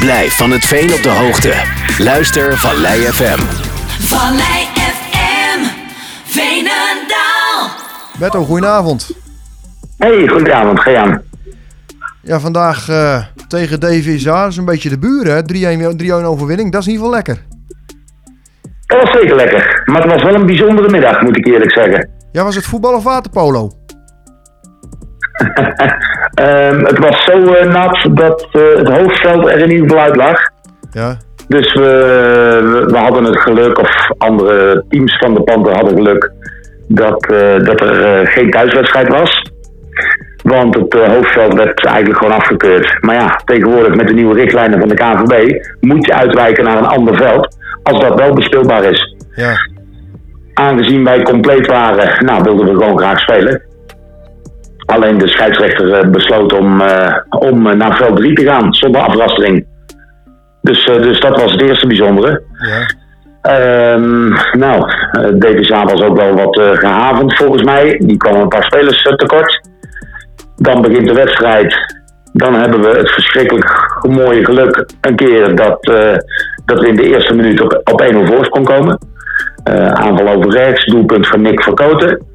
Blijf van het veen op de hoogte. Luister Vallei FM. Vallei FM, Veenendaal. Berto, goedenavond. Hey, goedenavond, Gejan. Ja, vandaag eh, tegen DVSA, dat is een beetje de buren, hè? 3-1 3-1 overwinning, dat is in ieder geval lekker. Dat was zeker lekker, maar het was wel een bijzondere middag, moet ik eerlijk zeggen. Ja, was het voetbal of waterpolo? Ehm, het was zo eh, nat dat eh, het hoofdveld er in ieder geval uit lag. Ja. Dus we, we, we hadden het geluk, of andere teams van de Panther hadden geluk, dat, eh, dat er geen thuiswedstrijd was. Want het hoofdveld werd eigenlijk gewoon afgekeurd. Maar ja, tegenwoordig met de nieuwe richtlijnen van de KNVB moet je uitwijken naar een ander veld, als dat wel bespeelbaar is. Ja. Aangezien wij compleet waren, nou wilden we gewoon graag spelen. Alleen de scheidsrechter eh, besloot om, eh, om eh, naar veld 3 te gaan, zonder afrastering. Dus, dus dat was het eerste bijzondere. Ja. Ehm, nou, DVSA was ook wel wat eh, gehavend volgens mij. Die kwamen een paar spelers tekort. Dan begint de wedstrijd. Dan hebben we het verschrikkelijk mooie geluk een keer dat, eh, dat we in de eerste minuut op, op 1-0 voorsprong komen. Aanval over rechts, doelpunt van Nick Verkoten.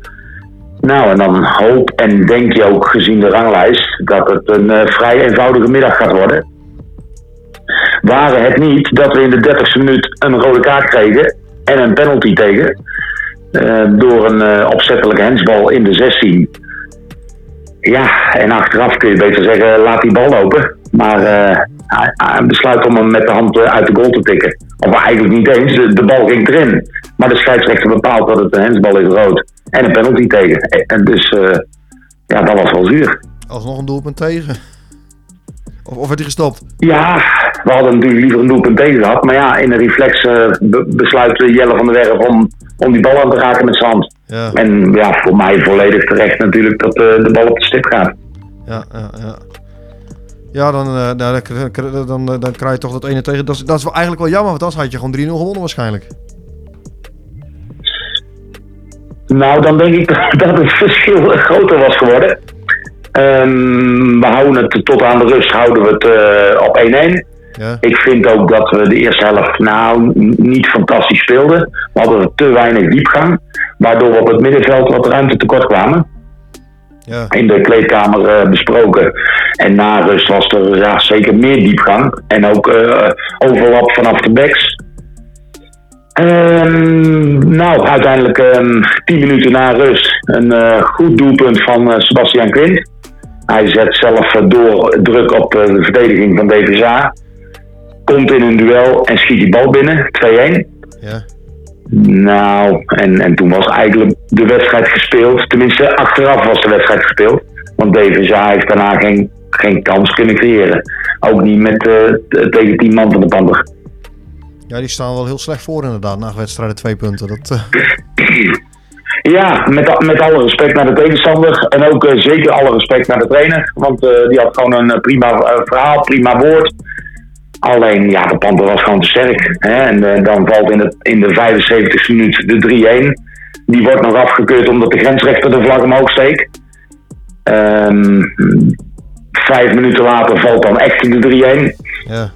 Nou, en dan hoop en denk je ook gezien de ranglijst dat het een eh, vrij eenvoudige middag gaat worden. Waren het niet dat we in de 30ste minuut een rode kaart kregen en een penalty tegen. eh, door een eh, opzettelijke hensbal in de 16. Ja, en achteraf kun je beter zeggen, laat die bal lopen. Maar hij, besluit om hem met de hand uit de goal te tikken. Of eigenlijk niet eens, de bal ging erin. Maar de scheidsrechter bepaalt dat het een hensbal is rood. En een penalty tegen. En dus, eh, ja, dat was wel zuur. Alsnog een doelpunt tegen. Of, of werd hij gestopt? Ja, we hadden natuurlijk liever een doelpunt tegen gehad. Maar ja, in een reflex eh, be- besluit Jelle van der Werf om, om die bal aan te raken met zijn hand. Ja. En ja, voor mij volledig terecht natuurlijk dat eh, de bal op de stip gaat. Ja, ja, ja. Ja, dan, eh, nou, dan, dan, dan, krijg je toch dat ene tegen. Dat is, dat is wel eigenlijk wel jammer, want anders had je gewoon 3-0 gewonnen waarschijnlijk. Nou, dan denk ik dat het verschil groter was geworden. Ehm, we houden het tot aan de rust houden we het eh, op 1-1. Ja. Ik vind ook dat we de eerste helft nou niet fantastisch speelden. We hadden te weinig diepgang, waardoor we op het middenveld wat ruimte tekort kwamen. Ja. In de kleedkamer eh, besproken. En na rust was er ja, zeker meer diepgang. En ook eh, overlap vanaf de backs. Ehm, nou, uiteindelijk ehm 10 minuten na rust een eh, goed doelpunt van eh, Sebastian Quint. Hij zet zelf eh, door druk op de verdediging van DVSA. Komt in een duel en schiet die bal binnen, 2-1. Ja. Nou, en, en toen was eigenlijk de wedstrijd gespeeld. Tenminste, achteraf was de wedstrijd gespeeld. Want DVSA heeft daarna geen, geen kans kunnen creëren. Ook niet met, tegen 10 man van de Panther. Ja, die staan wel heel slecht voor inderdaad. Na wedstrijden twee punten. Dat, eh, Ja, met, met alle respect naar de tegenstander. En ook eh, zeker alle respect naar de trainer. Want eh, die had gewoon een prima verhaal, prima woord. Alleen, ja, de Panther was gewoon te sterk. Hè? En dan valt in, het, in de 75 minuut de 3-1. Die wordt nog afgekeurd omdat de grensrechter de vlag omhoog steekt. Ehm, vijf minuten later valt dan echt de 3-1 ja.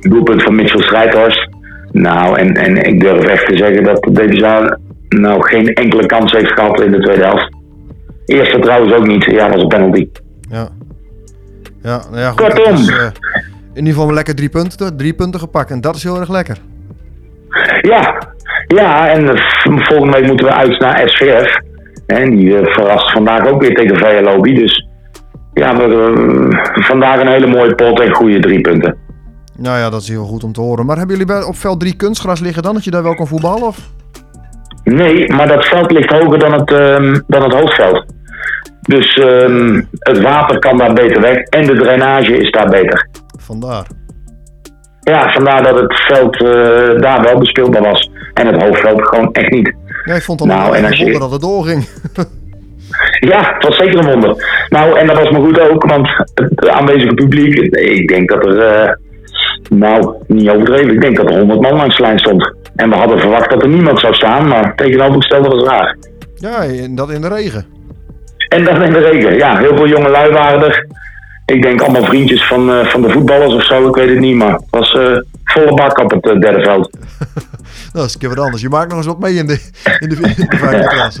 doelpunt van Mitchell Strijdhorst. Nou, en, en ik durf echt te zeggen dat DVSA nou geen enkele kans heeft gehad in de tweede helft. Eerste trouwens ook niet. Ja, was een penalty. Ja. Ja, nou ja goed, Kortom. is, eh, in ieder geval lekker drie punten, drie punten gepakt. En dat is heel erg lekker. Ja, ja en volgende week moeten we uit naar SVF. En die eh, verrast vandaag ook weer tegen VLOB. Dus ja, we, vandaag een hele mooie pot en goede drie punten. Nou ja, dat is heel goed om te horen. Maar hebben jullie op veld drie kunstgras liggen dan? Dat je daar wel kan voetballen? Of? Nee, maar dat veld ligt hoger dan het, ehm, dan het hoofdveld. Dus ehm, het water kan daar beter weg en de drainage is daar beter. Vandaar. Ja, vandaar dat het veld eh, daar wel bespeelbaar was. En het hoofdveld gewoon echt niet. Ja, ik vond het Nou, en als je- wonder dat het doorging. Ja, het was zeker een wonder. Nou, en dat was maar goed ook, want het aanwezige publiek, ik denk dat er, eh, nou, niet overdreven, ik denk dat er 100 man langs de lijn stond. En we hadden verwacht dat er niemand zou staan, maar tegenovergestelde was raar. ja, en dat in de regen. En dan in de regen, ja, heel veel jonge lui waren er. ik denk allemaal vriendjes van, eh, van de voetballers of zo, ik weet het niet. Maar het was eh, volle bak op het eh, derde veld. Dat is een keer wat anders. Je maakt nog eens wat mee in de, in de, in de vijfde klasse.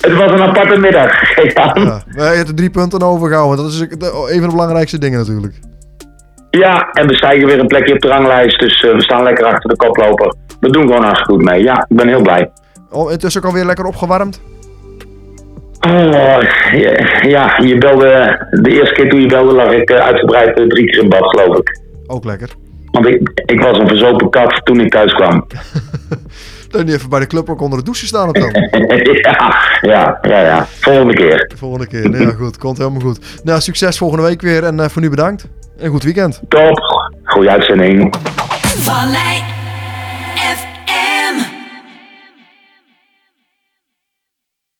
Het was een aparte middag. geef aan. Ja. Je hebt er drie punten overgehouden. Dat is een van de belangrijkste dingen natuurlijk. Ja, en we stijgen weer een plekje op de ranglijst. Dus eh, we staan lekker achter de koploper. We doen gewoon hartstikke goed mee. Ja, ik ben heel blij. Oh, intussen ook alweer lekker opgewarmd. Oh, ja, je belde, de eerste keer toen je belde lag ik eh, uitgebreid eh, drie keer in bad, geloof ik. Ook lekker. Want ik, ik was een verzopen kat toen ik thuis kwam. Dan niet even bij de club ook onder de douche staan op dan. ja, ja, ja, ja. Volgende keer. De volgende keer. Nou ja, goed. Komt helemaal goed. Nou, succes volgende week weer. En voor nu bedankt. En een goed weekend. Top. Goeie uitzending. Vallei